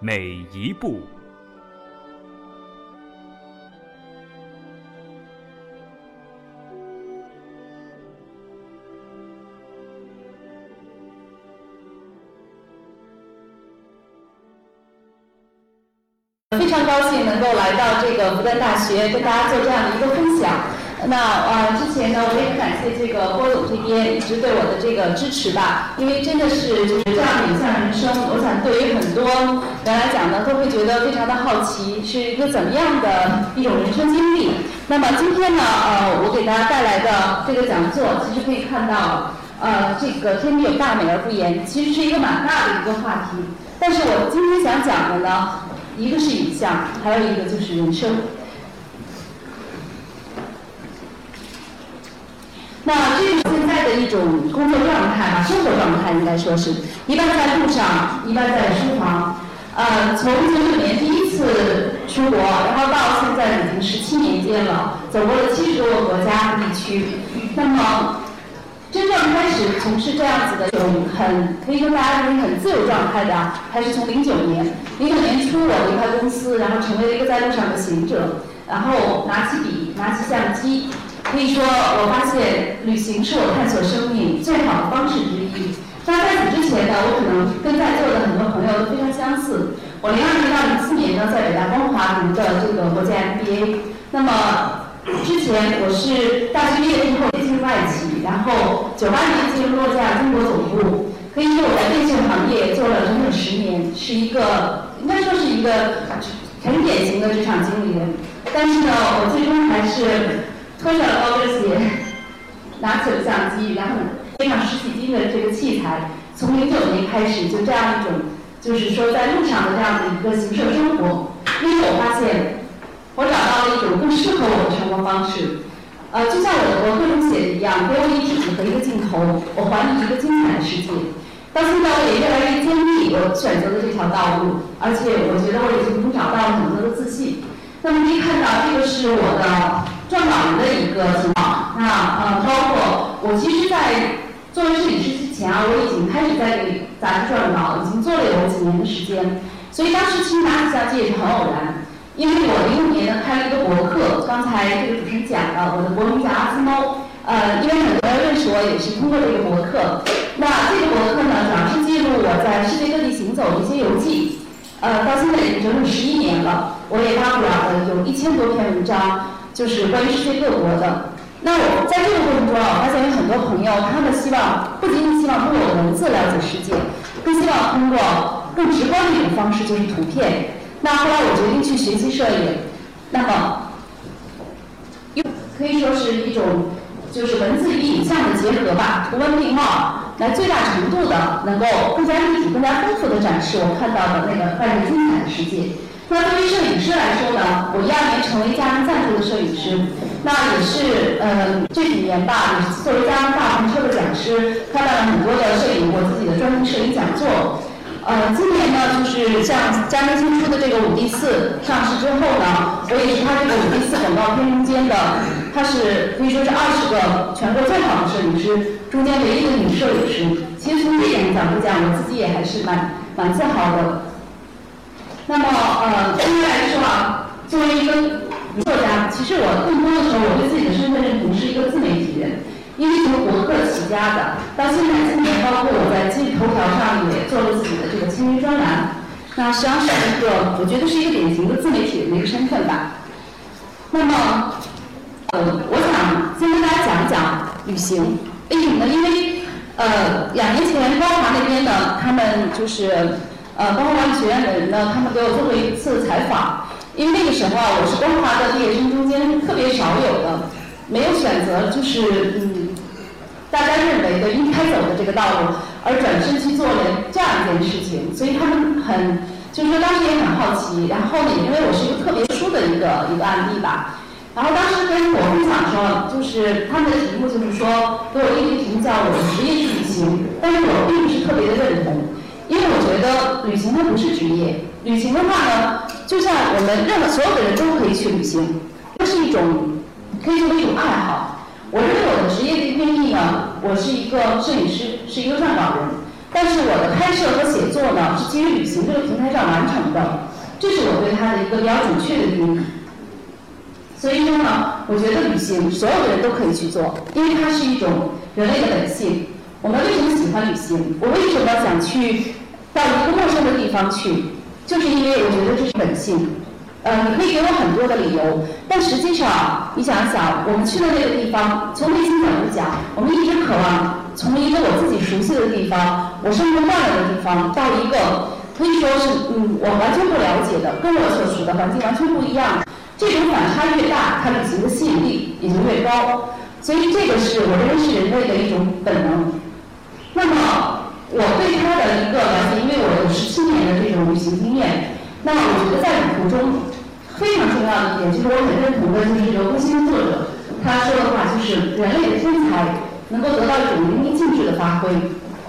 每一步。非常高兴能够来到这个复旦大学，跟大家做这样的一个分享。那呃，之前呢，我也很感谢这个郭总这边一直对我的这个支持吧，因为真的是就是这样的影像人生，我想对于很多人来讲呢，都会觉得非常的好奇，是一个怎么样的一种人生经历。那么今天呢，呃，我给大家带来的这个讲座，其实可以看到，呃，这个天地有大美而不言，其实是一个蛮大的一个话题。但是我今天想讲的呢，一个是影像，还有一个就是人生。那这是现在的一种工作状态吧，生活状态应该说是，一半在路上，一半在书房。呃，从九九年第一次出国，然后到现在已经十七年间了，走过了七十多个国家和地区。那么，真正开始从事这样子的一种很可以跟大家说很自由状态的，还是从零九年。零九年初，我离开公司，然后成为了一个在路上的行者，然后拿起笔，拿起相机。可以说，我发现旅行是我探索生命最好的方式之一。那在此之前呢，我可能跟在座的很多朋友都非常相似。我零二年到零四年呢，在北大光华读的这个国际 MBA。那么之前我是大学毕业之后进入外企，然后九八年进入诺基亚中国总部。可以说我在电信行业做了整整十年，是一个应该说是一个很典型的职场经理人。但是呢，我最终还是。脱下了高跟鞋，拿起了相机，然后背上十几斤的这个器材，从零九年开始就这样一种，就是说在路上的这样的一个行摄生活。因为我发现，我找到了一种更适合我的生活方式。呃，就像我的博客中写的一样，给我一支笔和一个镜头，我还你一个精彩的世界。到现在我也越来越坚定我选择的这条道路，而且我觉得我已经找到了很多的自信。那么可以看到，这个是我的。撰稿人的一个情况，那呃，包括我其实，在作为摄影师之前啊，我已经开始在给杂志撰稿，已经做了有几年的时间。所以当时其实拿起相机也是很偶然，因为我零五年呢开了一个博客，刚才这个主持人讲了，我的博名叫阿斯猫，呃，因为很多人认识我也是通过这个博客。那这个博客呢，主要是记录我在世界各地行走的一些游记，呃，到现在已经整整十一年了，我也发表了有一千多篇文章。就是关于世界各国的。那我在这个过程中啊，发现有很多朋友，他们希望不仅仅希望通过文字了解世界，更希望通过更直观的一种方式，就是图片。那后来我决定去学习摄影，那么又可以说是一种就是文字与影像的结合吧，图文并茂，来最大程度的能够更加立体、更加丰富的展示我看到的那个外面精彩的世界。那对于摄影师来说呢，我一二年成为佳能赞助的摄影师，那也是呃这几年吧，也是作为佳能大篷车的讲师，开办了很多的摄影我自己的专题摄影讲座。呃，今年呢，就是像佳能新出的这个五 D 四上市之后呢，我也是它这个五 D 四广告片中间的，它是可以说是二十个全国最好的摄影师中间唯一的女摄影师。其实从这点角度讲，我自己也还是蛮蛮自豪的。那么，呃，应该来说啊，作为一个作家，其实我更多的时候，我对自己的身份认同是一个自媒体人，因为从博客起家的，到现在今年，包括我在今日头条上也做了自己的这个签约专栏，那实际上是一个，我觉得是一个典型的自媒体人的一个身份吧。那么，呃，我想先跟大家讲一讲旅行，为什么呢？因为，呃，两年前光华那边呢，他们就是。呃，光华管理学院的人呢，他们给我做过一次采访，因为那个时候啊，我是光华的毕业生中间特别少有的，没有选择就是嗯，大家认为的应该走的这个道路，而转身去做了这样一件事情，所以他们很就是说当时也很好奇，然后呢，因为我是一个特别殊的一个一个案例吧。然后当时跟我分享说，就是他们的题目就是说给我一个题目叫我的职业是旅行，但是我并不是特别的认同，因为我觉得旅行它不是职业，旅行的话呢，就像我们任何所有的人都可以去旅行，这是一种可以作为一种爱好。我认为我的职业定义呢，我是一个摄影师，是一个撰稿人，但是我的拍摄和写作呢是基于旅行这个平台上完成的，这是我对它的一个比较准确的定义。所以说呢，我觉得旅行所有的人都可以去做，因为它是一种人类的本性。我们为什么喜欢旅行？我为什么想去到一个陌生的地方去？就是因为我觉得这是本性。呃，你可以给我很多的理由，但实际上你想想，我们去的那个地方，从内心角度讲，我们一直渴望从一个我自己熟悉的地方，我生活惯了的地方，到一个可以说是嗯我完全不了解的，跟我所处的环境完全不一样。这种反差越大，它旅行的吸引力也就越高，所以这个是我认为是人类的一种本能。那么我对他的一个了解，因为我有十七年的这种旅行经验，那我觉得在旅途中非常重要的一点，就是我很认同的就是这个郭新作者他说的话，就是人类的天才能够得到一种淋漓尽致的发挥。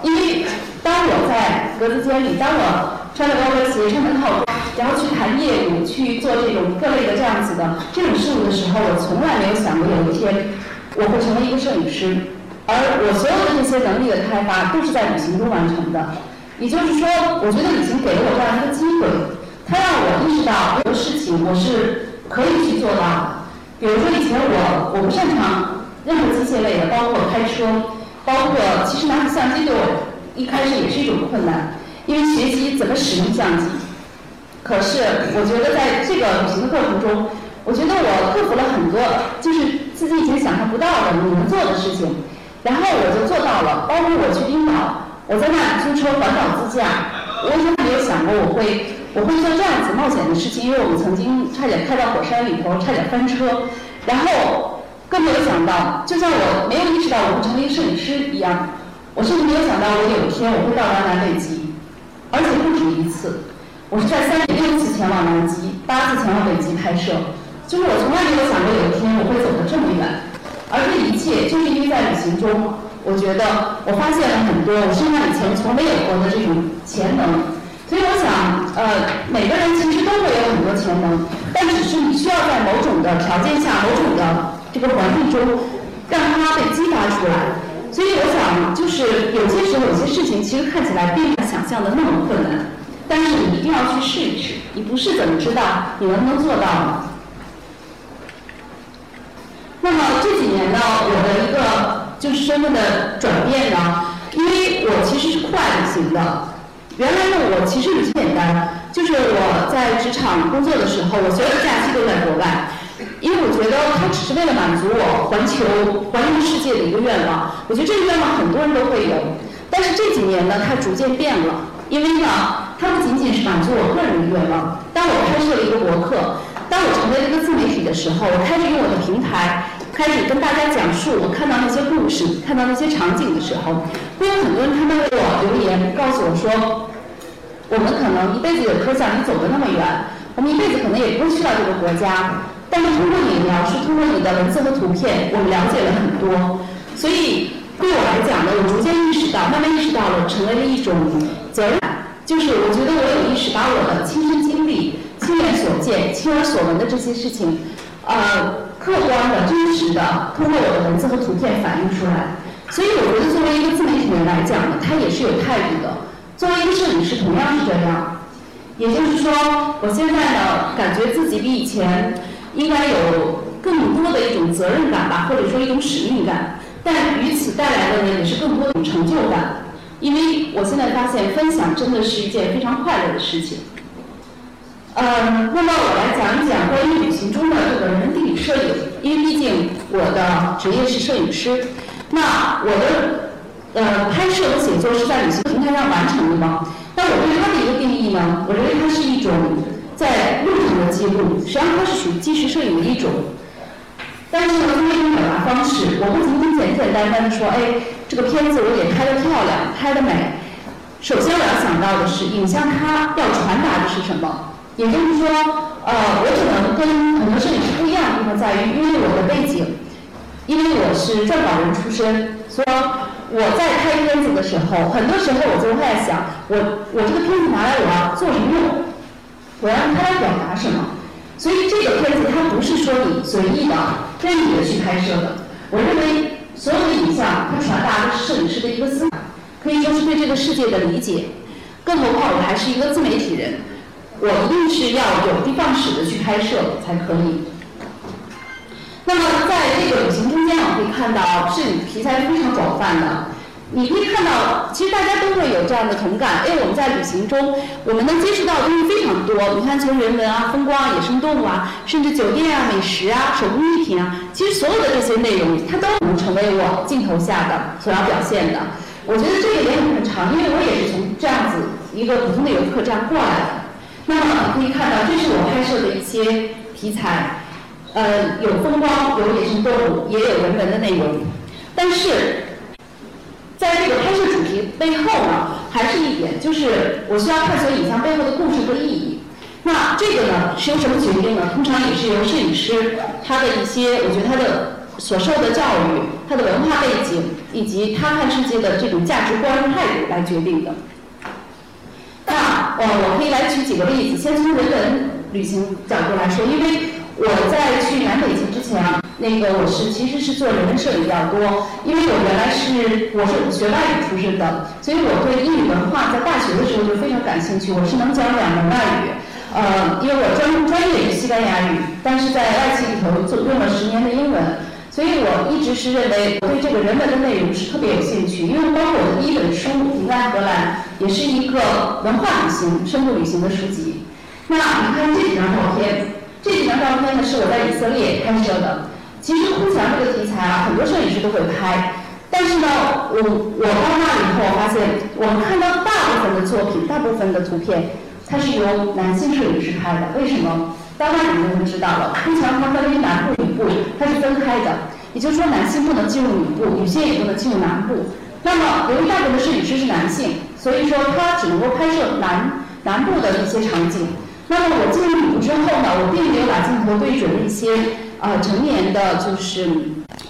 因为当我在格子间里，当我穿着高跟鞋穿着套装。然后去谈业务，去做这种各类的这样子的这种事物的时候，我从来没有想过有一天我会成为一个摄影师。而我所有的这些能力的开发都是在旅行中完成的。也就是说，我觉得旅行给了我这样一个机会，它让我意识到很多事情我是可以去做到的。比如说以前我我不擅长任何机械类的，包括开车，包括其实拿起相机对我一开始也是一种困难，因为学习怎么使用相机。可是，我觉得在这个旅行的过程中，我觉得我克服了很多，就是自己以前想象不到的你能做的事情，然后我就做到了。包括我去冰岛，我在那里租车环岛自驾，我从来没有想过我会我会做这样子冒险的事情，因为我们曾经差点开到火山里头，差点翻车，然后更没有想到，就像我没有意识到我会成为一个摄影师一样，我甚至没有想到我有一天我会到达南北极，而且不止一次。我是在三年六次前往南极，八次前往北极拍摄，就是我从来没有想过有一天我会走得这么远，而这一切就是因为在旅行中，我觉得我发现了很多我身上以前从没有过的这种潜能，所以我想，呃，每个人其实都会有很多潜能，但只是你需要在某种的条件下、某种的这个环境中，让它被激发出来。所以我想，就是有些时候有些事情其实看起来并不想象的那么困难。但是你一定要去试一试，你不试怎么知道你能不能做到呢？那么这几年呢，我的一个就是身份的转变呢，因为我其实是酷爱旅行的。原来呢，我其实很简单，就是我在职场工作的时候，我所有的假期都在国外，因为我觉得它只是为了满足我环球环游世界的一个愿望。我觉得这个愿望很多人都会有，但是这几年呢，它逐渐变了，因为呢。它不仅仅是满足我个人的愿望。当我开设了一个博客，当我成为了一个自媒体的时候，我开始用我的平台，开始跟大家讲述我看到那些故事、看到那些场景的时候，会有很多人他们给我留言，告诉我说，我们可能一辈子也不会像你走的那么远，我们一辈子可能也不会去到这个国家，但是通过你的描述，通过你的文字和图片，我们了解了很多。所以对我来讲呢，我逐渐意识到，慢慢意识到了，成为了一种责任。就是我觉得我有意识把我的亲身经历、亲眼所见、亲耳所闻的这些事情，呃，客观的、真实的，通过我的文字和图片反映出来。所以我觉得作为一个自媒体人来讲呢，他也是有态度的。作为一个摄影师，同样是这样。也就是说，我现在呢，感觉自己比以前应该有更多的一种责任感吧，或者说一种使命感。但与此带来的呢，也是更多的一种成就感。因为我现在发现分享真的是一件非常快乐的事情。嗯，那么我来讲一讲关于旅行中的这个人文地理摄影，因为毕竟我的职业是摄影师，那我的呃拍摄和写作是在旅行平台上完成的嘛？那我对它的一个定义呢，我认为它是一种在路上的记录，实际上它是属于纪实摄影的一种。但是呢，作为一种表达方式，我不仅仅简简单单的说，哎。这个片子我也拍得漂亮，拍得美，首先我要想到的是，影像它要传达的是什么？也就是说，呃，我可能跟很多摄影师不一样的地方在于，因为我的背景，因为我是撰稿人出身，所以我在拍片子的时候，很多时候我就会在想，我我这个片子拿来我要做什么用？我要让它来表达什么？所以这个片子它不是说你随意的、任意的去拍摄的。我认为所有的影像它传达的是摄影师的一个思想。可以说是对这个世界的理解，更何况我还是一个自媒体人，我一定是要有的放矢的去拍摄才可以。那么在这个旅行中间，我们可以看到摄影题材是非常广泛的。你可以看到，其实大家都会有这样的同感，因为我们在旅行中，我们能接触到的东西非常多。你看，从人文啊、风光啊、野生动物啊，甚至酒店啊、美食啊、手工艺品啊，其实所有的这些内容，它都能成为我镜头下的所要表现的。我觉得这个也很长，因为我也是从这样子一个普通的游客这样过来的。那么你可以看到，这是我拍摄的一些题材，呃，有风光，有野生动物，也有人文的内容。但是，在这个拍摄主题背后呢，还是一点，就是我需要探索影像背后的故事和意义。那这个呢，是由什么决定呢？通常也是由摄影师他的一些，我觉得他的。所受的教育、他的文化背景以及他看世界的这种价值观态度来决定的。呃，我可以来举几个例子，先从人文旅行角度来说，因为我在去南北极之前啊，那个我是其实是做人文摄影比较多，因为我原来是我是学外语出身的，所以我对英语文化在大学的时候就非常感兴趣，我是能讲两门外语。呃，因为我专专业是西班牙语，但是在外企里头做用了十年的英文。所以我一直是认为我对这个人文的内容是特别有兴趣，因为包括我的第一本书《你在荷兰》也是一个文化旅行、深度旅行的书籍。那你看这几张照片，这几张照片呢是我在以色列拍摄的。其实哭墙这个题材啊，很多摄影师都会拍，但是呢，我我到那里以后我发现，我们看到大部分的作品、大部分的图片，它是由男性摄影师拍的。为什么？到那里就会知道了，哭墙它分为南部、女部，它是分开的。也就是说，男性不能进入女部，女性也不能进入男部。那么，由于大部分的摄影师是男性，所以说他只能够拍摄男男部的一些场景。那么，我进入女部之后呢，我并没有把镜头对准一些呃成年的，就是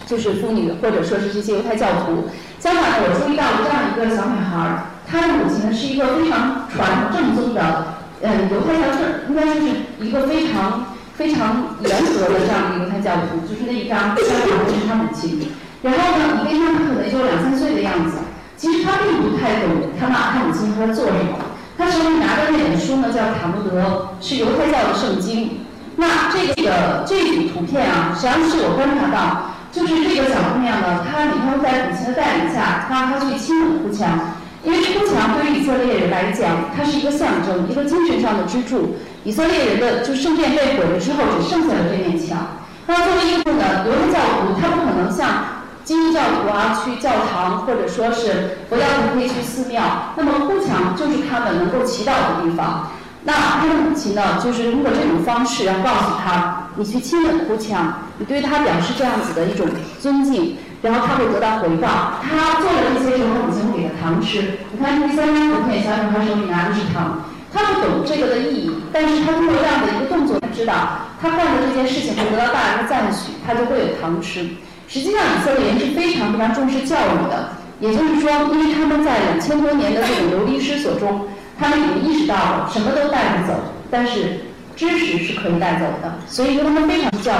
就是妇女或者说是这些犹太教徒。相反呢，我注意到这样一个小女孩，她的母亲呢是一个非常传正宗的。嗯，犹太教是应该说是一个非常非常严格的这样的一个犹太教徒，就是那一张肖像是他母亲。然后呢，你跟他可能就两三岁的样子，其实他并不太懂他妈他母亲在做什么。他手里拿的那本书呢叫《塔木德》，是犹太教的圣经。那这个这组图片啊，实际上是我观察到，就是这个小姑娘呢，她你看在母亲的带领下，她她去亲吻哭墙。因为哭墙对于以色列人来讲，它是一个象征，一个精神上的支柱。以色列人的就圣殿被毁了之后，只剩下了这面墙。那作为一个呢犹太教徒，他不可能像基督教徒啊去教堂，或者说是佛教徒可以去寺庙。那么哭墙就是他们能够祈祷的地方。那他的母亲呢，就是通过这种方式，然后告诉他，你去亲吻哭墙，你对他表示这样子的一种尊敬。然后他会得到回报。他做了一些什么，母亲会给他糖吃。你看第三张图片，小女孩手里拿的是糖。他不懂这个的意义，但是他通过这样的一个动作，他知道他干的这件事情会得到大人的赞许，他就会有糖吃。实际上，以色列人是非常非常重视教育的。也就是说，因为他们在两千多年的这种流离失所中，他们已经意识到了什么都带不走，但是知识是可以带走的。所以说，他们非常教育。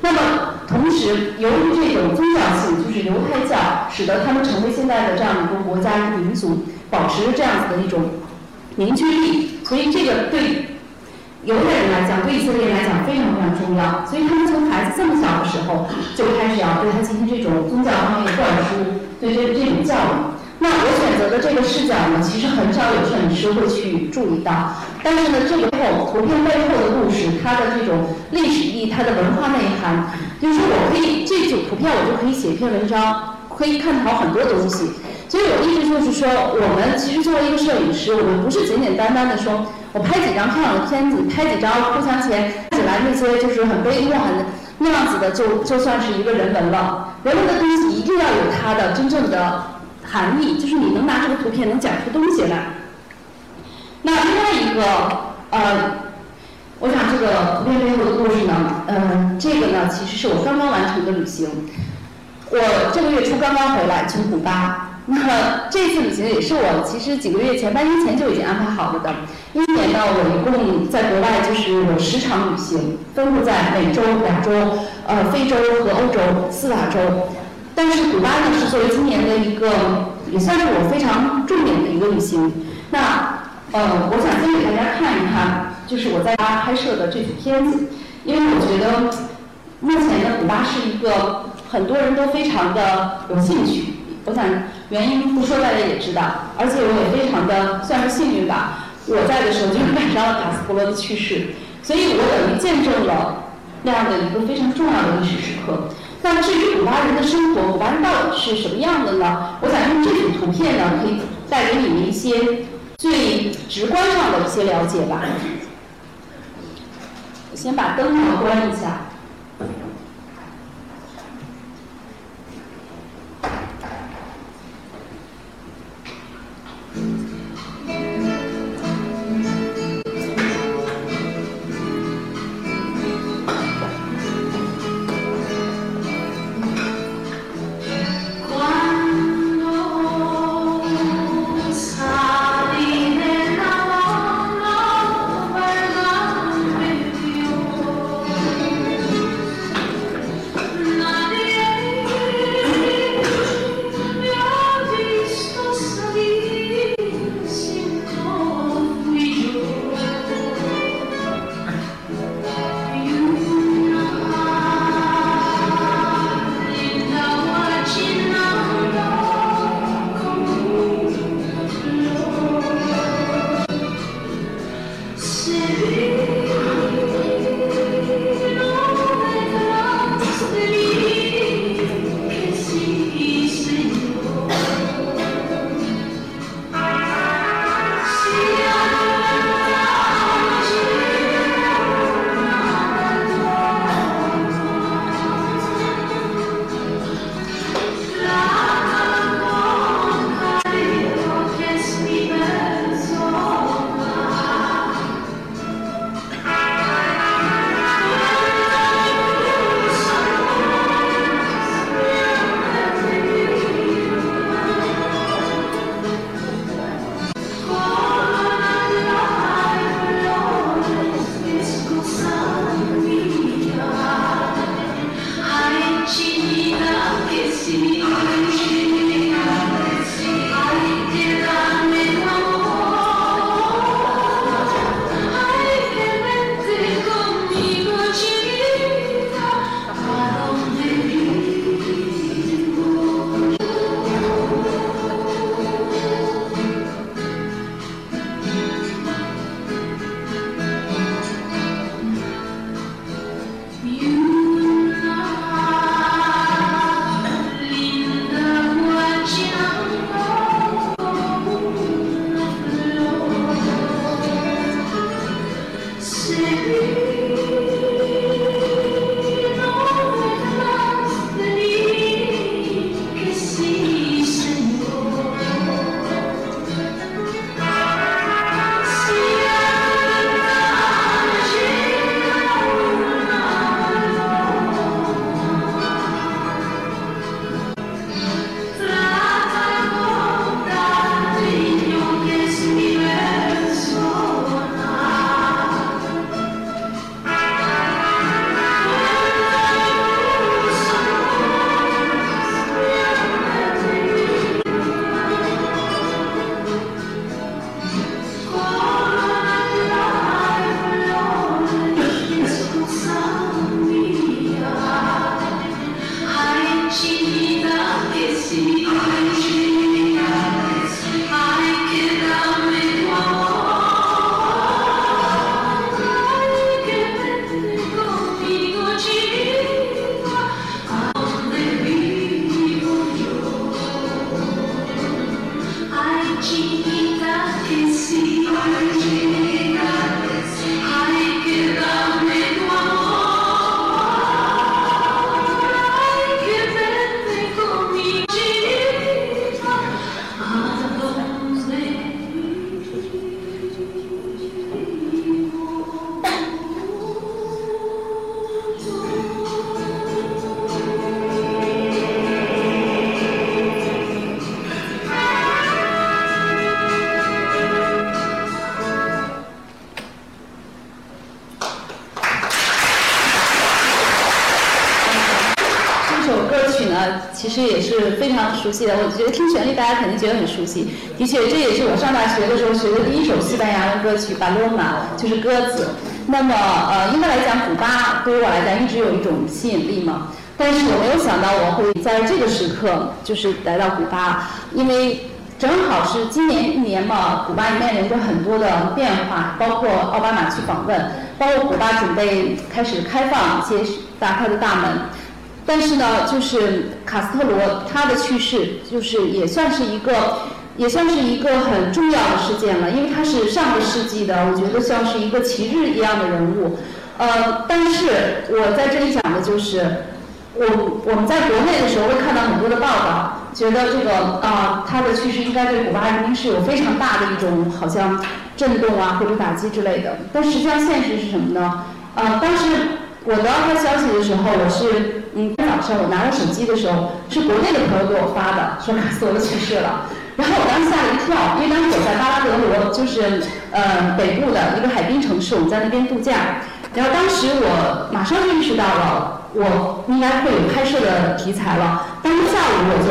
那么，同时，由于这种宗教性，就是犹太教，使得他们成为现在的这样一个国家、一个民族，保持着这样子的一种凝聚力。所以，这个对犹太人来讲，对以色列人来讲非常非常重要。所以，他们从孩子这么小的时候就开始要对他进行这种宗教方面的灌输，对这这种教育。那我选择的这个视角呢，其实很少有摄影师会去注意到。但是呢，这个后图片背后的故事，它的这种历史意义，它的文化内涵，就是我可以这组图片，我就可以写一篇文章，可以探讨很多东西。所以我的意思就是说，我们其实作为一个摄影师，我们不是简简单单的说我拍几张漂亮的片子，拍几张哭墙前起来那些就是很悲壮很那样子的，就就算是一个人文了。人文的东西一定要有它的真正的。含义，就是你能拿这个图片能讲出东西来。那另外一个呃，我想这个图片背后的故事呢，呃，这个呢其实是我刚刚完成的旅行。我这个月初刚刚回来，从古巴。那这次旅行也是我其实几个月前、半年前就已经安排好了的。一年呢，我一共在国外就是有十场旅行，分布在美洲、亚洲、呃非洲和欧洲四大洲。但是古巴呢是作为今年的一个，也算是我非常重点的一个旅行。那呃，我想先给大家看一看，就是我在家拍摄的这组片子，因为我觉得目前的古巴是一个很多人都非常的有兴趣。我想原因不说大家也知道，而且我也非常的算是幸运吧。我在的时候就是赶上了卡斯特罗的去世，所以我等于见证了那样的一个非常重要的历史时刻。那至于古巴人的生活，古巴人到底是什么样的呢？我想用这组图片呢，可以带给你们一些最直观上的一些了解吧。我先把灯光关一下。Senhor. 实也是非常熟悉的。我觉得听旋律，大家肯定觉得很熟悉。的确，这也是我上大学的时候学的第一首西班牙的歌曲《巴罗马》，就是鸽子。那么，呃，应该来讲，古巴对于我来讲一直有一种吸引力嘛。但是我没有想到我会在这个时刻，就是来到古巴，因为正好是今年一年嘛，古巴也面临着很多的变化，包括奥巴马去访问，包括古巴准备开始开放一些打开的大门。但是呢，就是卡斯特罗他的去世，就是也算是一个，也算是一个很重要的事件了，因为他是上个世纪的，我觉得像是一个旗帜一样的人物。呃，但是我在这里讲的就是。我我们在国内的时候会看到很多的报道，觉得这个啊他的去世应该对古巴人民是有非常大的一种好像震动啊或者打击之类的。但实际上现实是什么呢？呃，当时我得到他消息的时候，我是嗯早上我拿着手机的时候，是国内的朋友给我发的，说卡斯特罗去世了。然后我当时吓了一跳，因为当时我在巴拉德罗，就是呃北部的一个海滨城市，我们在那边度假。然后当时我马上就意识到了。我应该会有拍摄的题材了。当天下午我就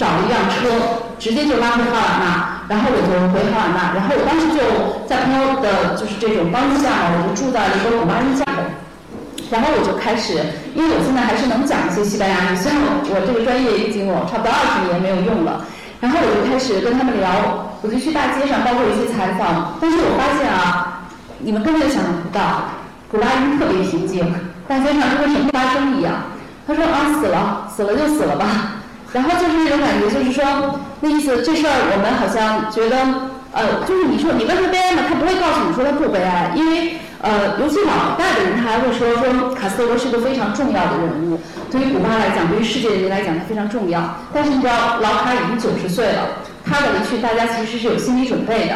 找了一辆车，直接就拉回哈瓦那，然后我就回哈瓦那。然后我当时就在朋友的就是这种帮助下嘛，我就住在一个古巴人家。然后我就开始，因为我现在还是能讲一些西班牙语，虽然我我这个专业已经我差不多二十年没有用了。然后我就开始跟他们聊，我就去大街上，包括一些采访。但是我发现啊，你们根本想象不到，古巴人特别平静。大街上就跟什么发生一样，他说啊死了，死了就死了吧，然后就是那种感觉，就是说那意思这事儿我们好像觉得呃，就是你说你问他悲哀吗？他不会告诉你说他不悲哀，因为呃，尤其老一代的人他还会说说卡斯特罗是个非常重要的人物，对于古巴来讲，对于世界人来讲他非常重要。但是你知道老卡已经九十岁了，他的离去大家其实是有心理准备的。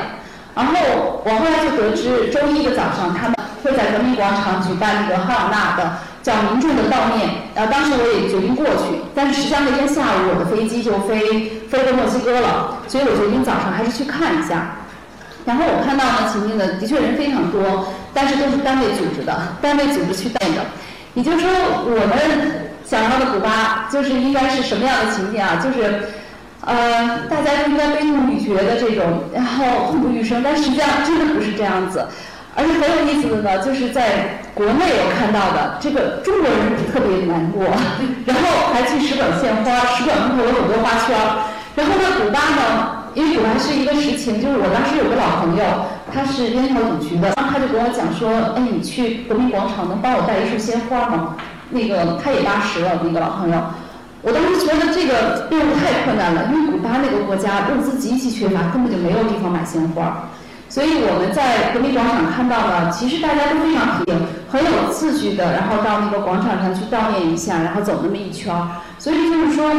然后我后来就得知周一的早上他们。会在人民广场举办那个哈瓦那的叫民众的悼念，然后当时我也决定过去，但是实际上那天下午我的飞机就飞飞到墨西哥了，所以我决定早上还是去看一下。然后我看到呢，情境的的确人非常多，但是都是单位组织的，单位组织去带的。也就是说，我们想要的古巴就是应该是什么样的情景啊？就是，呃，大家都应该悲痛欲绝的这种，然后痛不欲生，但实际上真的不是这样子。而且很有意思的呢，就是在国内我看到的这个中国人特别难过，然后还去使馆献花，使馆门口有很多花圈然后在古巴呢，因为古巴是一个实情，就是我当时有个老朋友，他是烟草总局的，然后他就跟我讲说，哎，你去国民广场能帮我带一束鲜花吗？那个他也八十了，那个老朋友，我当时觉得这个任务太困难了，因为古巴那个国家物资极其缺乏，根本就没有地方买鲜花。所以我们在革命广场看到的，其实大家都非常平，很有秩序的，然后到那个广场上去悼念一下，然后走那么一圈儿。所以就是说，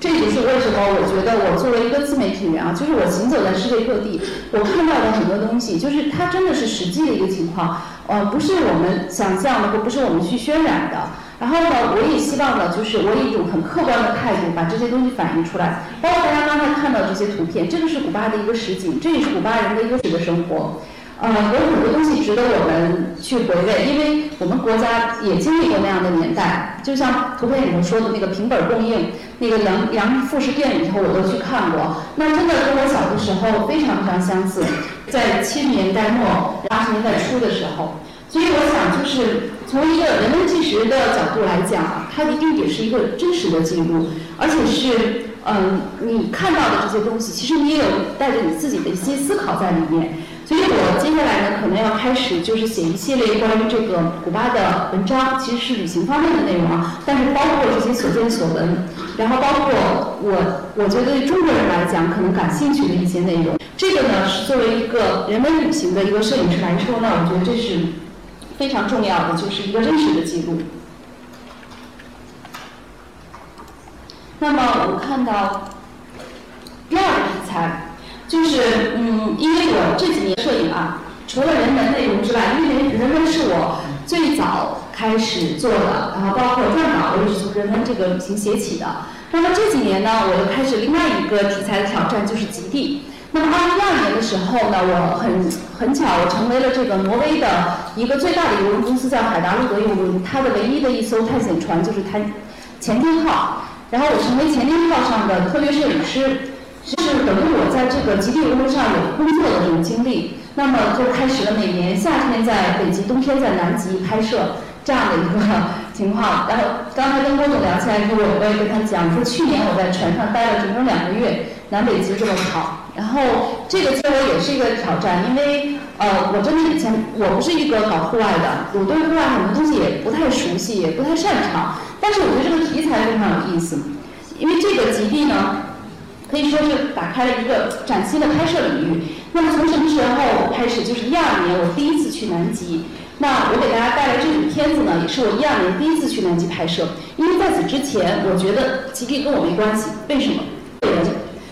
这也是为什么我觉得我作为一个自媒体人啊，就是我行走在世界各地，我看到的很多东西，就是它真的是实际的一个情况，呃，不是我们想象的，或不是我们去渲染的。然后呢，我也希望呢，就是我以一种很客观的态度把这些东西反映出来。包括大家刚才看到这些图片，这个是古巴的一个实景，这也是古巴人的一个的生活。呃，有很多东西值得我们去回味，因为我们国家也经历过那样的年代。就像图片里头说的那个平本供应，那个杨杨副食店里头我都去看过，那真的跟我小的时候非常非常相似。在七十年代末、八十年代初的时候。所以我想，就是从一个人文纪实的角度来讲，它一定也是一个真实的记录，而且是，嗯，你看到的这些东西，其实你也有带着你自己的一些思考在里面。所以我接下来呢，可能要开始就是写一系列关于这个古巴的文章，其实是旅行方面的内容啊，但是包括这些所见所闻，然后包括我我觉得对中国人来讲可能感兴趣的一些内容。这个呢，是作为一个人文旅行的一个摄影师来说呢，我觉得这是。非常重要的就是一个真实的记录。那么我看到第二个题材，就是嗯，因为我这几年摄影啊，除了人文内容之外，因为人文是我最早开始做的，然后包括撰稿，我也是从人文这个旅行写起的。那么这几年呢，我又开始另外一个题材的挑战，就是极地。那么二零一二年的时候呢，我很很巧，我成为了这个挪威的一个最大的游轮公司，叫海达路德游轮，它的唯一的一艘探险船就是它，前天号，然后我成为前天号上的特约摄影师，是等于我在这个极地游轮上有工作的这种经历，那么就开始了每年夏天在北极，冬天在南极拍摄这样的一个 情况。然后刚才跟郭总聊起来之后，我也跟他讲说，去年我在船上待了整整两个月，南北极这么跑，然后这个对我也是一个挑战，因为。呃，我真的以前我不是一个搞户外的，我对户外很多东西也不太熟悉，也不太擅长。但是我觉得这个题材非常有意思，因为这个极地呢，可以说是打开了一个崭新的拍摄领域。那么从什么时候开始？就是一二年我第一次去南极。那我给大家带来这组片子呢，也是我一二年第一次去南极拍摄。因为在此之前，我觉得极地跟我没关系。为什么？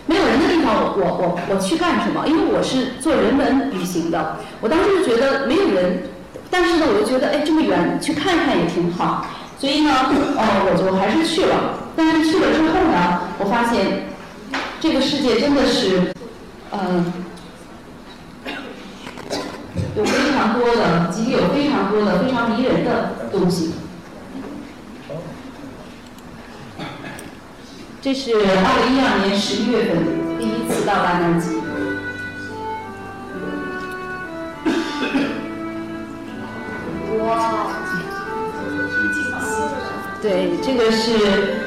没有人的地方，我我我我去干什么？因为我是做人文旅行的，我当时就觉得没有人，但是呢，我又觉得哎这么远去看看也挺好，所以呢，呃，我就还是去了。但是去了之后呢，我发现这个世界真的是，嗯，有非常多的，极有非常多的非常迷人的东西。这是二零一二年十一月份第一次到达南极。哇！对，这个是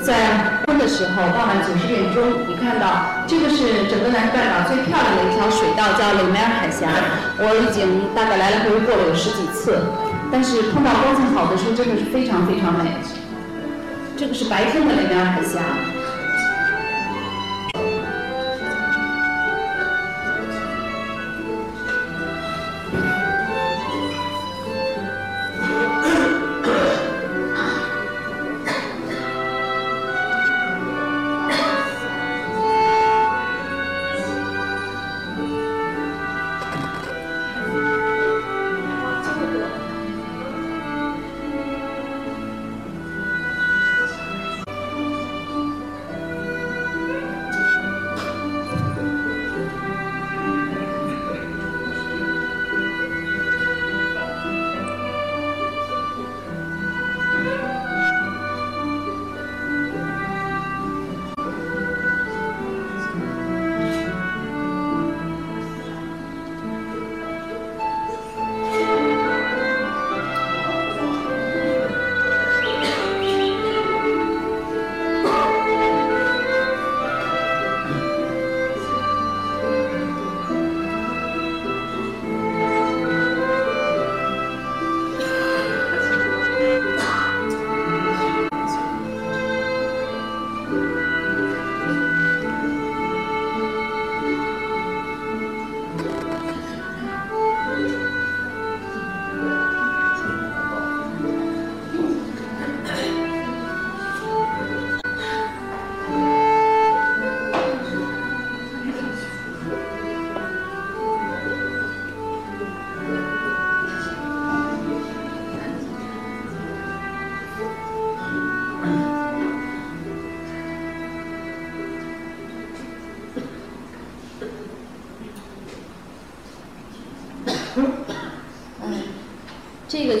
在昏的时候，傍晚九十点钟，你看到这个是整个南极半岛最漂亮的一条水道，叫雷梅尔海峡。我已经大概来来回回过了有十几次，但是碰到光线好的时候，真的是非常非常美。这个是白天的雷梅尔海峡。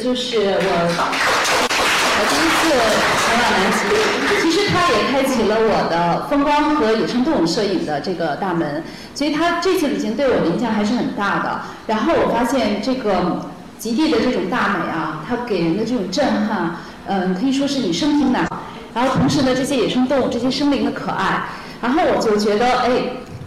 就是我，我第一次前往南极。其实它也开启了我的风光和野生动物摄影的这个大门，所以它这次旅行对我的影响还是很大的。然后我发现这个极地的这种大美啊，它给人的这种震撼，嗯，可以说是你生平难。然后同时呢，这些野生动物、这些生灵的可爱，然后我就觉得，哎。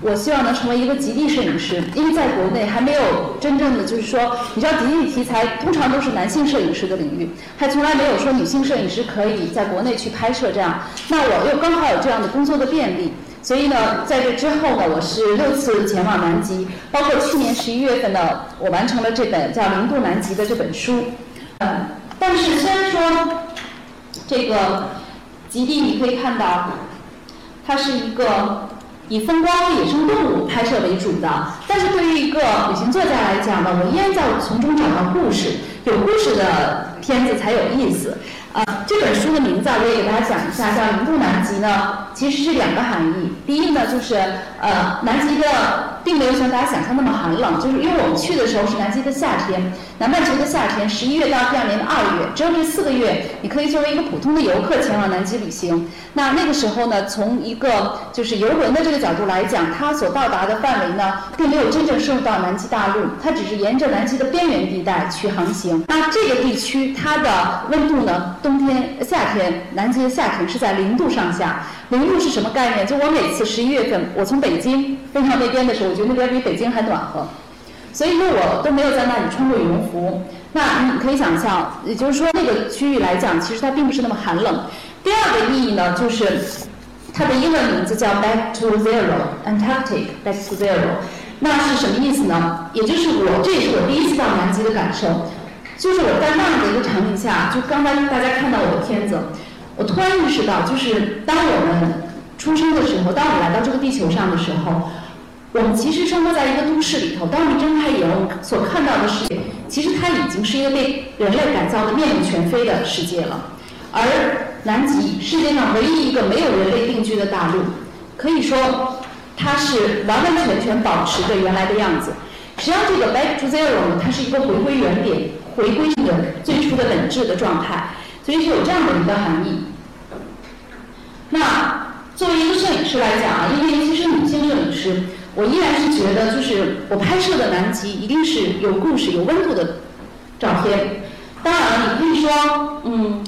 我希望能成为一个极地摄影师，因为在国内还没有真正的，就是说，你知道极地题材通常都是男性摄影师的领域，还从来没有说女性摄影师可以在国内去拍摄这样。那我又刚好有这样的工作的便利，所以呢，在这之后呢，我是六次前往南极，包括去年十一月份呢，我完成了这本叫《零度南极》的这本书。嗯，但是虽然说这个极地你可以看到，它是一个。以风光野生动物拍摄为主的，但是对于一个旅行作家来讲呢，我依然在从中找到故事，有故事的片子才有意思。呃，这本书的名字我也给大家讲一下，叫《一度南极》呢，其实是两个含义。第一呢，就是呃，南极的并没有像大家想象那么寒冷，就是因为我们去的时候是南极的夏天，南半球的夏天，十一月到第二年的二月，只有这四个月，你可以作为一个普通的游客前往南极旅行。那那个时候呢，从一个就是游轮的这个角度来讲，它所到达的范围呢，并没有真正深入到南极大陆，它只是沿着南极的边缘地带去航行。那这个地区它的温度呢，冬天、夏天，南极的夏天是在零度上下。零度是什么概念？就我每次十一月份，我从北京飞到那边的时候，我觉得那边比北京还暖和，所以说我都没有在那里穿过羽绒服。那你可以想象，也就是说那个区域来讲，其实它并不是那么寒冷。第二个意义呢，就是它的英文名字叫 Back to Zero，Antarctic Back to Zero。那是什么意思呢？也就是我这也是我第一次到南极的感受，就是我在那样的一个场景下，就刚才大家看到我的片子。我突然意识到，就是当我们出生的时候，当我们来到这个地球上的时候，我们其实生活在一个都市里头。当我们睁开眼，所看到的世界，其实它已经是一个被人类改造的面目全非的世界了。而南极，世界上唯一一个没有人类定居的大陆，可以说它是完完全全保持着原来的样子。实际上，这个 Back to Zero 它是一个回归原点、回归这个最初的本质的状态。所以是有这样的一个含义。那作为一个摄影师来讲啊，因为尤其是女性摄影师，我依然是觉得，就是我拍摄的南极一定是有故事、有温度的照片。当然了，你可以说，嗯，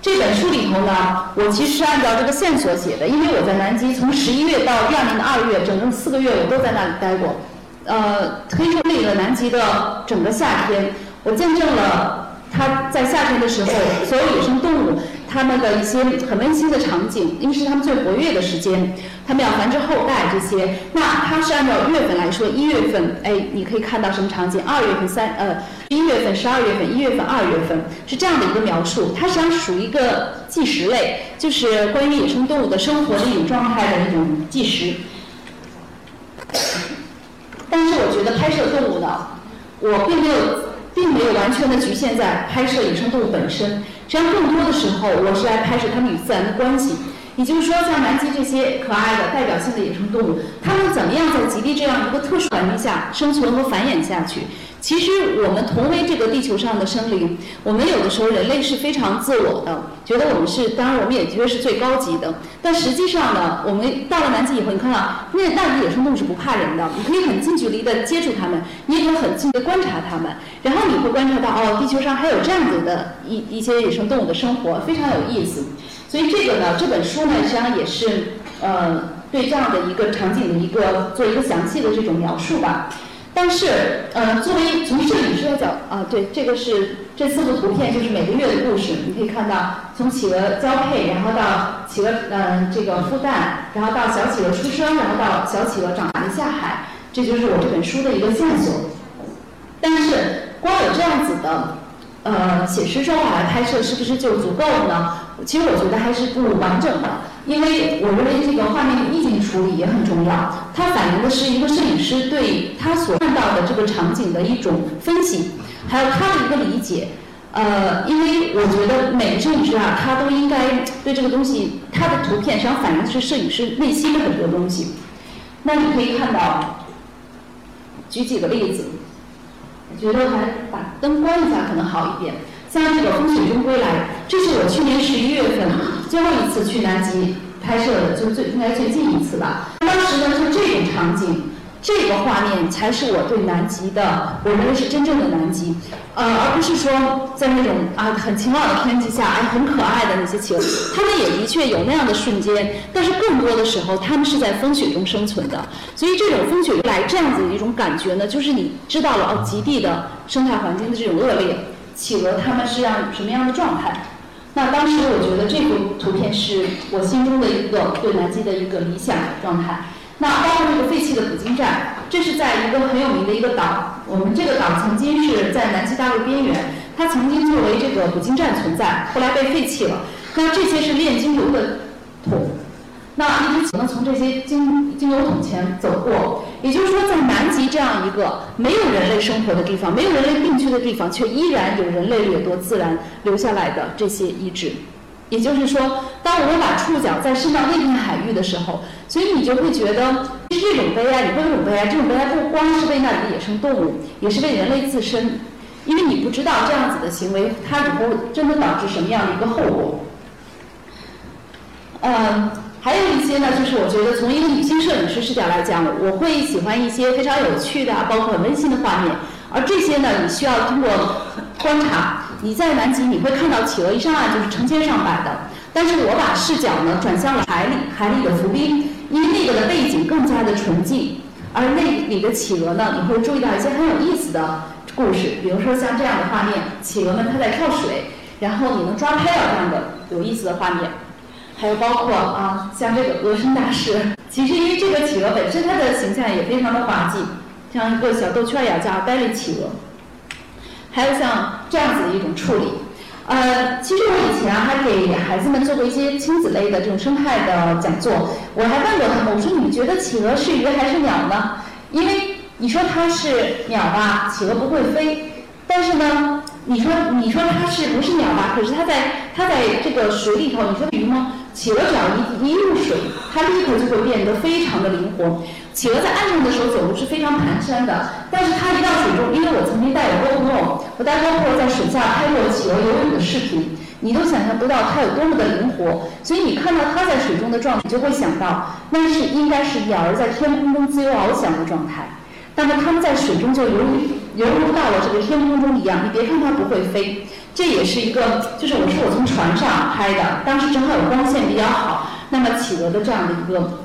这本书里头呢，我其实是按照这个线索写的，因为我在南极从十一月到第二年的二月，整整四个月我都在那里待过。呃，可以说那个南极的整个夏天，我见证了。它在夏天的时候，所有野生动物它们的一些很温馨的场景，因为是它们最活跃的时间，它们要繁殖后代这些。那它是按照月份来说，一月份，哎，你可以看到什么场景？二月份、三呃，一月份、十二月份、一月份、二月份是这样的一个描述。它实际上属于一个纪实类，就是关于野生动物的生活的一种状态的一种纪实。但是我觉得拍摄动物呢，我并没有。并没有完全的局限在拍摄野生动物本身，实际上更多的时候，我是来拍摄它们与自然的关系。也就是说，像南极这些可爱的代表性的野生动物，它们怎么样在极地这样一个特殊环境下生存和繁衍下去？其实我们同为这个地球上的生灵，我们有的时候人类是非常自我的，觉得我们是，当然我们也觉得是最高级的。但实际上呢，我们到了南极以后，你看到那那里野生动物是不怕人的，你可以很近距离的接触它们，你也可以很近的观察它们，然后你会观察到哦，地球上还有这样子的一一些野生动物的生活，非常有意思。所以这个呢，这本书呢，实际上也是呃对这样的一个场景的一个做一个详细的这种描述吧。但是，呃，作为从摄影师的角啊，对，这个是这四幅图片就是每个月的故事。你可以看到，从企鹅交配，然后到企鹅嗯这个孵蛋，然后到小企鹅出生，然后到小企鹅长大下海，这就是我这本书的一个线索。但是，光有这样子的呃写实手法来拍摄，是不是就足够了呢？其实我觉得还是不完整的。因为我认为这个画面的意境处理也很重要，它反映的是一个摄影师对他所看到的这个场景的一种分析，还有他的一个理解。呃，因为我觉得每个摄影师啊，他都应该对这个东西，他的图片实际上反映的是摄影师内心的很多东西。那你可以看到，举几个例子，觉得还把灯关一下可能好一点。像这个《风雪中归来》，这是我去年十一月份最后一次去南极拍摄的，就最应该最近一次吧。当时呢，就这种场景，这个画面才是我对南极的，我认为是真正的南极，呃，而不是说在那种啊很晴朗的天气下，哎很可爱的那些企鹅，它们也的确有那样的瞬间，但是更多的时候，它们是在风雪中生存的。所以这种风雪来这样子的一种感觉呢，就是你知道了哦，极地的生态环境的这种恶劣。企鹅它们是样什么样的状态？那当时我觉得这幅图片是我心中的一个对南极的一个理想状态。那包括这个废弃的捕鲸站，这是在一个很有名的一个岛。我们这个岛曾经是在南极大陆边缘，它曾经作为这个捕鲸站存在，后来被废弃了。那这些是炼金油的桶。那一直只能从这些金金油桶前走过，也就是说，在南极这样一个没有人类生活的地方，没有人类定居的地方，却依然有人类掠夺自然留下来的这些遗址。也就是说，当我们把触角再伸到那片海域的时候，所以你就会觉得这种悲哀，你会有种悲哀。这种悲哀不光是为那里的野生动物，也是为人类自身，因为你不知道这样子的行为，它以后真的导致什么样的一个后果。嗯，还有一些呢，就是我觉得从一个女性摄影师视角来讲，我会喜欢一些非常有趣的，包括温馨的画面。而这些呢，你需要通过观察。你在南极，你会看到企鹅一上岸就是成千上百的。但是我把视角呢转向了海里，海里的浮冰，因为那个的背景更加的纯净。而那里的企鹅呢，你会注意到一些很有意思的故事，比如说像这样的画面，企鹅们它在跳水，然后你能抓拍到这样的有意思的画面。还有包括啊，像这个鹅声大师，其实因为这个企鹅本身它的形象也非常的滑稽，像一个小豆圈一样叫呆立企鹅。还有像这样子的一种处理，呃，其实我以前还给孩子们做过一些亲子类的这种生态的讲座，我还问过他们，我说你们觉得企鹅是鱼还是鸟呢？因为你说它是鸟吧，企鹅不会飞，但是呢，你说你说它是不是鸟吧？可是它在它在这个水里头，你说鱼吗？企鹅只要一一入水，它立刻就会变得非常的灵活。企鹅在岸上的时候走路是非常蹒跚的，但是它一到水中，因为我曾经带有 GoPro，我带 GoPro 在水下拍过企鹅游泳的视频，你都想象不到它有多么的灵活。所以你看到它在水中的状态，你就会想到那是应该是鸟儿在天空中自由翱翔的状态。那么它们在水中就犹如犹如到了这个天空中一样。你别看它不会飞。这也是一个，就是我是我从船上拍的，当时正好有光线比较好。那么企鹅的这样的一个，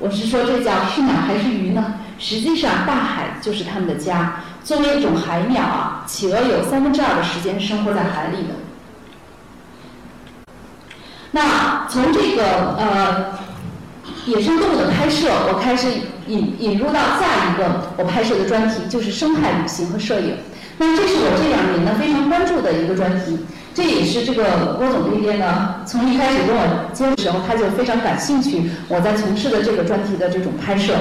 我是说这叫是鸟还是鱼呢？实际上大海就是它们的家。作为一种海鸟啊，企鹅有三分之二的时间生活在海里的。那从这个呃野生动物的拍摄，我开始引引入到下一个我拍摄的专题，就是生态旅行和摄影。那这是我这两年呢非常关注的一个专题，这也是这个郭总这边呢从一开始跟我接的时候，他就非常感兴趣我在从事的这个专题的这种拍摄。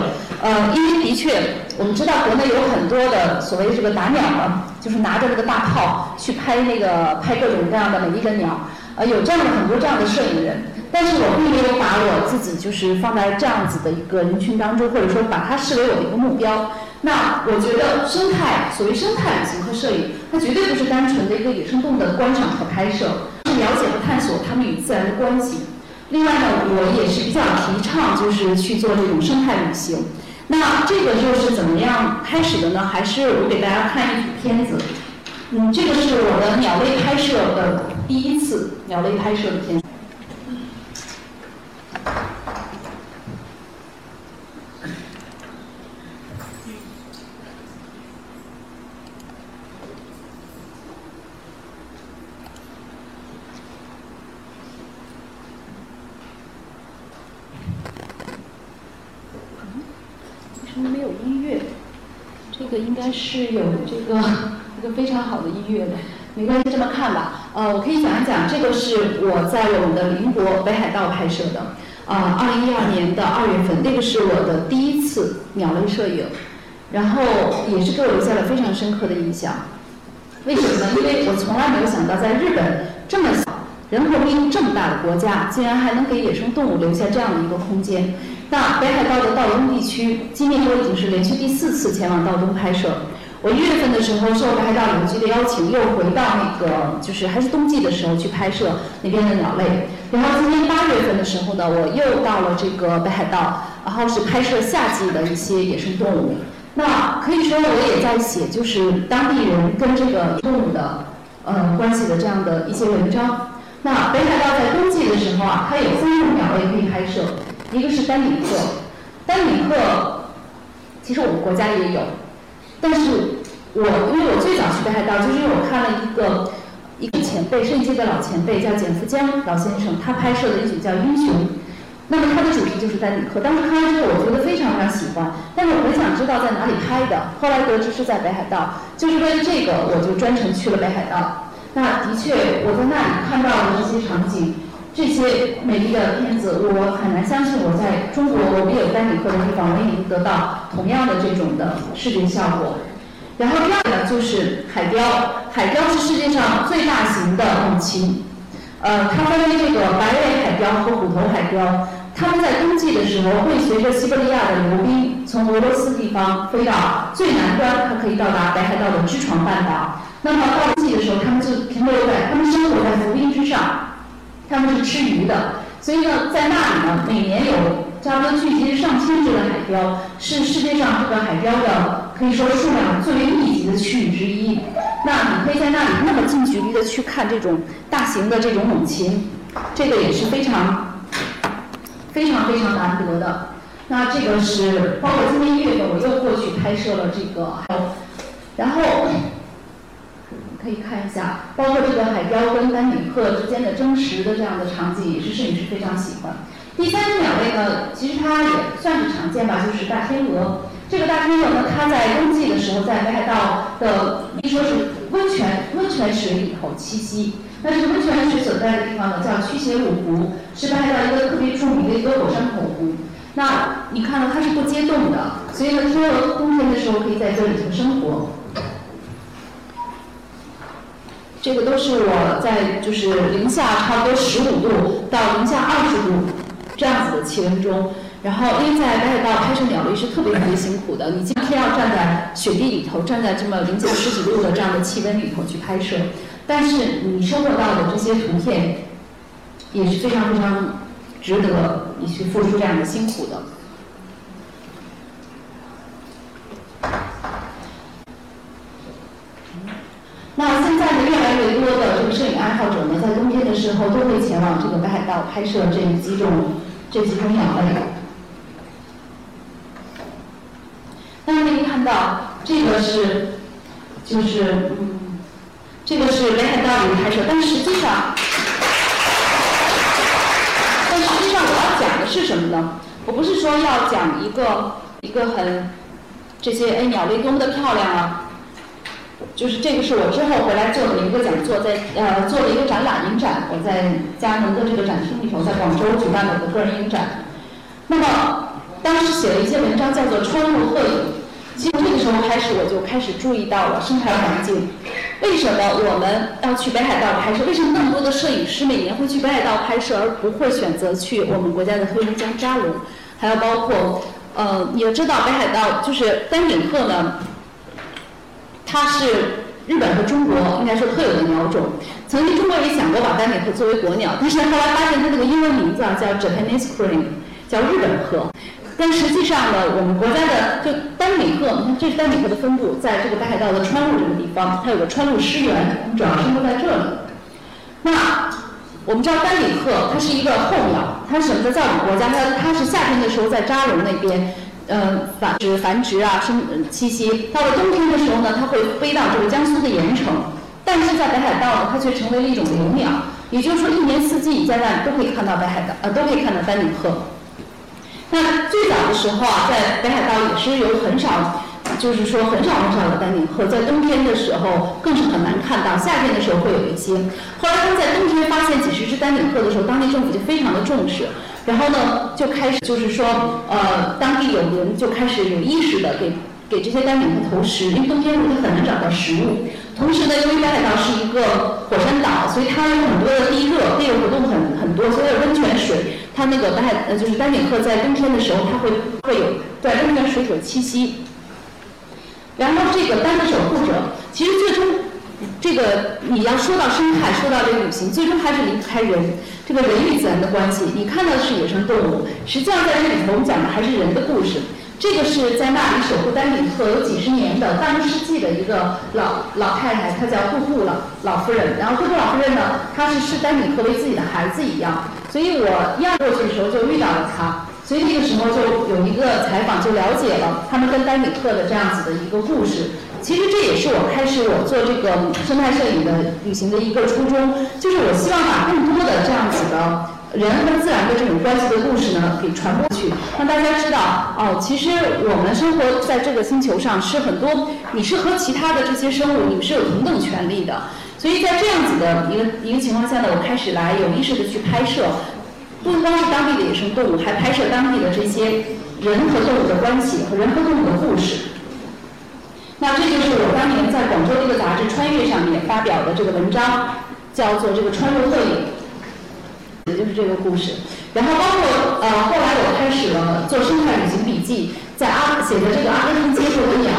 呃，因为的确我们知道国内有很多的所谓这个打鸟的，就是拿着那个大炮去拍那个拍各种各样的美丽的鸟，呃，有这样的很多这样的摄影人。但是我并没有把我自己就是放在这样子的一个人群当中，或者说把它视为我的一个目标。那我觉得生态，所谓生态旅行和摄影，它绝对不是单纯的一个野生动物的观赏和拍摄，是了解和探索它们与自然的关系。另外呢，我也是比较提倡就是去做这种生态旅行。那这个就是怎么样开始的呢？还是我给大家看一组片子。嗯，这个是我的鸟类拍摄的第一次鸟类拍摄的片。子应该是有这个 一个非常好的音乐的，没关系，这么看吧。呃，我可以讲一讲，这个是我在我们的邻国北海道拍摄的，啊，二零一二年的二月份，那个是我的第一次鸟类摄影，然后也是给我留下了非常深刻的印象。为什么呢？因为我从来没有想到，在日本这么小、人口密度这么大的国家，竟然还能给野生动物留下这样的一个空间。那北海道的道东地区，今年我已经是连续第四次前往道东拍摄。我一月份的时候受北海道旅游局的邀请，又回到那个就是还是冬季的时候去拍摄那边的鸟类。然后今年八月份的时候呢，我又到了这个北海道，然后是拍摄夏季的一些野生动物。那可以说我也在写就是当地人跟这个动物的呃关系的这样的一些文章。那北海道在冬季的时候啊，它有三种鸟类可以拍摄。一个是丹顶鹤，丹顶鹤，其实我们国家也有，但是我因为我最早去北海道，就是因为我看了一个一个前辈，摄影界的老前辈叫简福江老先生，他拍摄的一组叫《英雄》，那么他的主题就是丹顶鹤。当时看完之后，我觉得非常非常喜欢，但是我很想知道在哪里拍的，后来得知是在北海道，就是为了这个，我就专程去了北海道。那的确，我在那里看到了这些场景。这些美丽的片子，我很难相信我在中国我们有丹顶鹤的地方，我也能得到同样的这种的视觉效果。然后第二个就是海雕，海雕是世界上最大型的猛禽，呃，它分为这个白尾海雕和虎头海雕。它们在冬季的时候会随着西伯利亚的流冰从俄罗斯地方飞到最南端，它可以到达北海道的知床半岛。那么到冬季的时候，它们就停留在，它们生活在浮冰之上，他们是吃鱼的。所以呢，在那里呢，每年有差不多聚集上千只的海雕，是世界上这个海雕的可以说数量最为密集的区域之一。那你可以在那里那么近距离的去看这种大型的这种猛禽，这个也是非常。非常非常难得的，那这个是包括今年一月份我又过去拍摄了这个，还有然后可以看一下，包括这个海雕跟丹顶鹤之间的争食的这样的场景，也是摄影师非常喜欢。第三种鸟类呢，其实它也算是常见吧，就是大天鹅。这个大天鹅呢，它在冬季的时候在北海道的，一说是温泉温泉水里头栖息。那这个温泉水所在的地方呢，叫驱邪五湖，是北海道一个特别著名的一个火山口湖。那你看到它是不结冻的，所以呢，天鹅冬天的时候可以在这里头生活。这个都是我在就是零下差不多十五度到零下二十度这样子的气温中。然后，因为在北海道拍摄鸟类是特别特别辛苦的，你今天要站在雪地里头，站在这么零下十几度的这样的气温里头去拍摄，但是你收获到的这些图片也是非常非常值得你去付出这样的辛苦的。那现在呢，越来越多的这个摄影爱好者呢，在冬天的时候都会前往这个北海道拍摄这几种这几种鸟类。大家可以看到，这个是，就是，嗯，这个是北海道里拍摄，但实际上，但实际上我要讲的是什么呢？我不是说要讲一个一个很这些哎鸟类多么的漂亮啊，就是这个是我之后回来做的一个讲座，在呃做了一个展览影展，我在佳能的这个展厅里头，在广州举办了我的个人影展。那么当时写了一些文章，叫做《穿入鹤影》。其实这个时候开始，我就开始注意到了生态环境。为什么我们要去北海道拍摄？为什么那么多的摄影师每年会去北海道拍摄，而不会选择去我们国家的黑龙江扎龙？还有包括，呃，你要知道北海道就是丹顶鹤呢，它是日本和中国应该说特有的鸟种。曾经中国也想过把丹顶鹤作为国鸟，但是后来发现它那个英文名字啊叫 Japanese Crane，叫日本鹤。但实际上呢，我们国家的就丹顶鹤，你看这丹顶鹤的分布，在这个北海道的川路这个地方，它有个川路湿原，主要生活在这里。那我们知道丹顶鹤它是一个候鸟，它是什么呢？在我们国家，它它是夏天的时候在扎龙那边，嗯，繁殖繁殖啊，生栖息。到了冬天的时候呢，它会飞到这个江苏的盐城。但是在北海道呢，它却成为了一种留鸟，也就是说，一年四季在那里都可以看到北海道，呃，都可以看到丹顶鹤。那最早的时候啊，在北海道也是有很少，就是说很少很少的丹顶鹤，在冬天的时候更是很难看到，夏天的时候会有一些。后来他们在冬天发现几十只丹顶鹤的时候，当地政府就非常的重视，然后呢就开始就是说，呃，当地有人就开始有意识的给给这些丹顶鹤投食，因为冬天它很难找到食物。同时呢，由于北海道是一个火山岛，所以它有很多的地热，地热活动很很多，所以有温泉水。它那个北海呃，就是丹顶鹤在冬天的时候，它会会有在温泉水所栖息。然后这个丹的守护者，其实最终这个你要说到生态，说到这个旅行，最终还是离不开人，这个人与自然的关系。你看到的是野生动物，实际上在这里头我们讲的还是人的故事。这个是在那里守护丹顶鹤有几十年的半个世纪的一个老老太太，她叫杜杜老老夫人。然后杜杜老夫人呢，她是视丹顶鹤为自己的孩子一样。所以我一二过去的时候就遇到了她，所以那个时候就有一个采访，就了解了他们跟丹顶鹤的这样子的一个故事。其实这也是我开始我做这个生态摄影的旅行的一个初衷，就是我希望把更多的这样子的人和自然的这种关系的故事呢给传播去，让大家知道哦，其实我们生活在这个星球上是很多，你是和其他的这些生物你们是有同等权利的。所以在这样子的一个一个情况下呢，我开始来有意识的去拍摄，不光是当地的野生动物，还拍摄当地的这些人和动物的关系和人和动物的故事。那这就是我当年在广州的一个杂志《穿越》上面发表的这个文章，叫做《这个穿入鹤影》。也就是这个故事。然后包括呃，后来我开始了做生态旅行笔记，在阿写的这个阿根廷街头的鸟，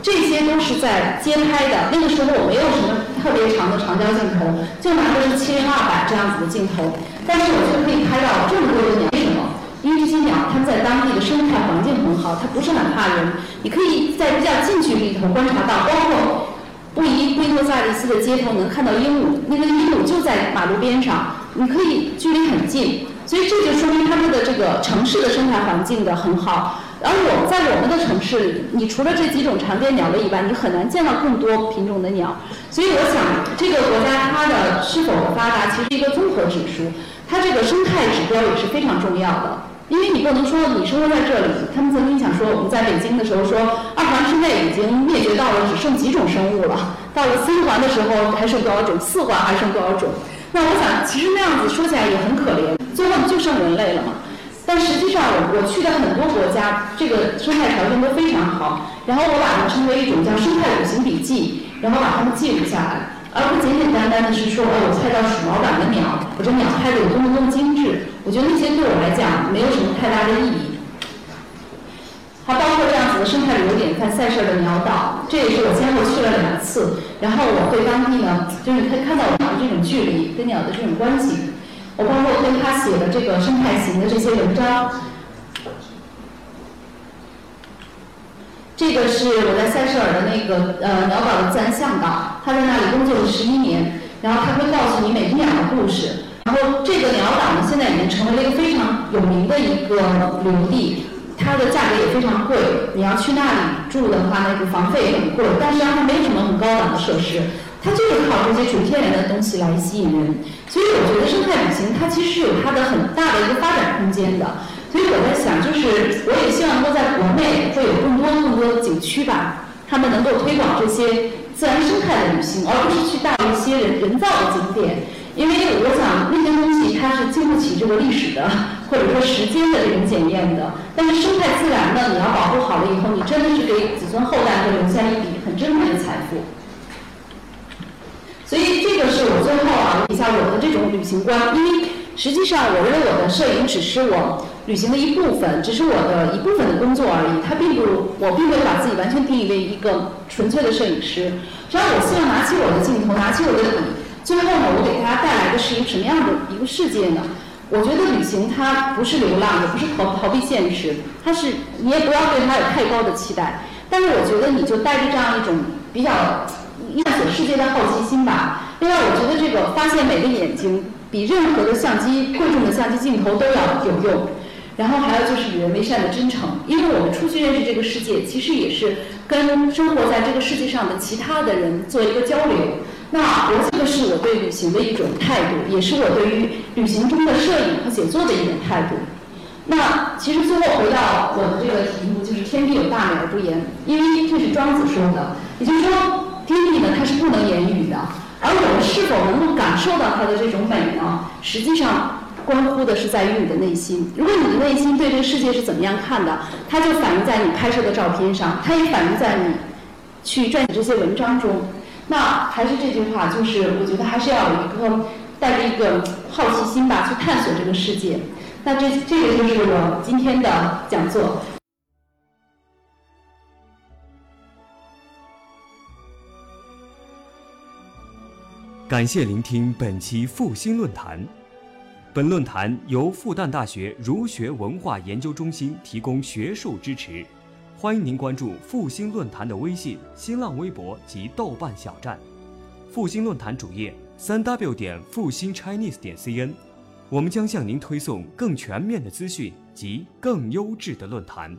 这些都是在街拍的。那个时候我没有什么特别长的长焦镜头，就拿的是七零二百这样子的镜头，但是我就可以拍到这么多的鸟。为什么？因为这些鸟它们在当地的生态环境很好，它不是很怕人。你可以在比较近距离里头观察到，包括布宜布宜诺斯斯的街头能看到鹦鹉，那个鹦鹉就在马路边上，你可以距离很近。所以这就说明他们的这个城市的生态环境的很好，而我在我们的城市里，你除了这几种常见鸟类以外，你很难见到更多品种的鸟。所以我想，这个国家它的是否发达，其实一个综合指数，它这个生态指标也是非常重要的。因为你不能说你生活在这里，他们曾经想说我们在北京的时候说，二环之内已经灭绝到了只剩几种生物了，到了三环的时候还剩多少种，四环还剩多少种。那我想，其实那样子说起来也很可怜，最后不就剩人类了嘛。但实际上，我我去的很多国家，这个生态条件都非常好。然后我把它称为一种叫生态旅行笔记，然后把它们记录下来，而不简简单单的是说，哦，我拍到鼠毛感的鸟，我这鸟拍的有多么多么精致。我觉得那些对我来讲没有什么太大的意义。还包括这样子的生态旅游点，在塞舌尔的鸟岛，这也是我先后去了两次。然后我对当地呢，就是你可以看到我们这种距离跟鸟的这种关系。我包括跟他写的这个生态型的这些文章。这个是我在塞舌尔的那个呃鸟岛的自然向导，他在那里工作了十一年，然后他会告诉你每只鸟的故事。然后这个鸟岛呢，现在已经成为了一个非常有名的一个旅游地。它的价格也非常贵，你要去那里住的话，那个房费也很贵。但是它没有什么很高档的设施，它就是靠这些纯天然的东西来吸引人。所以我觉得生态旅行它其实是有它的很大的一个发展空间的。所以我在想，就是我也希望说在国内会有更多更多的景区吧，他们能够推广这些自然生态的旅行，而不是去大一些人人造的景点。因为我想那些东西它是经不起这个历史的，或者说时间的这种检验的。但是生态自然呢，你要保护好了以后，你真的是给子孙后代会留下一笔很珍贵的财富。所以这个是我最后啊，一下我的这种旅行观。因为实际上，我认为我的摄影只是我旅行的一部分，只是我的一部分的工作而已。它并不，我并没有把自己完全定义为一个纯粹的摄影师。只要我希望拿起我的镜头，拿起我的笔。最后呢，我给大家带来的是一个什么样的一个世界呢？我觉得旅行它不是流浪，也不是逃逃避现实，它是你也不要对它有太高的期待。但是我觉得你就带着这样一种比较探索世界的好奇心吧。另外，我觉得这个发现美的眼睛比任何的相机贵重的相机镜头都要有用。然后还有就是与人为善的真诚，因为我们出去认识这个世界，其实也是跟生活在这个世界上的其他的人做一个交流。那我这个是我对旅行的一种态度，也是我对于旅行中的摄影和写作的一种态度。那其实最后回到我的这个题目，就是“天地有大美而不言”，因为这是庄子说的，也就是说，天地呢它是不能言语的，而我们是否能够感受到它的这种美呢？实际上关乎的是在于你的内心。如果你的内心对这个世界是怎么样看的，它就反映在你拍摄的照片上，它也反映在你去撰写这些文章中。那还是这句话，就是我觉得还是要有一个带着一个好奇心吧，去探索这个世界。那这这个就是我今天的讲座。感谢聆听本期复兴论坛。本论坛由复旦大学儒学文化研究中心提供学术支持。欢迎您关注复兴论坛的微信、新浪微博及豆瓣小站，复兴论坛主页三 w 点复兴 Chinese 点 cn，我们将向您推送更全面的资讯及更优质的论坛。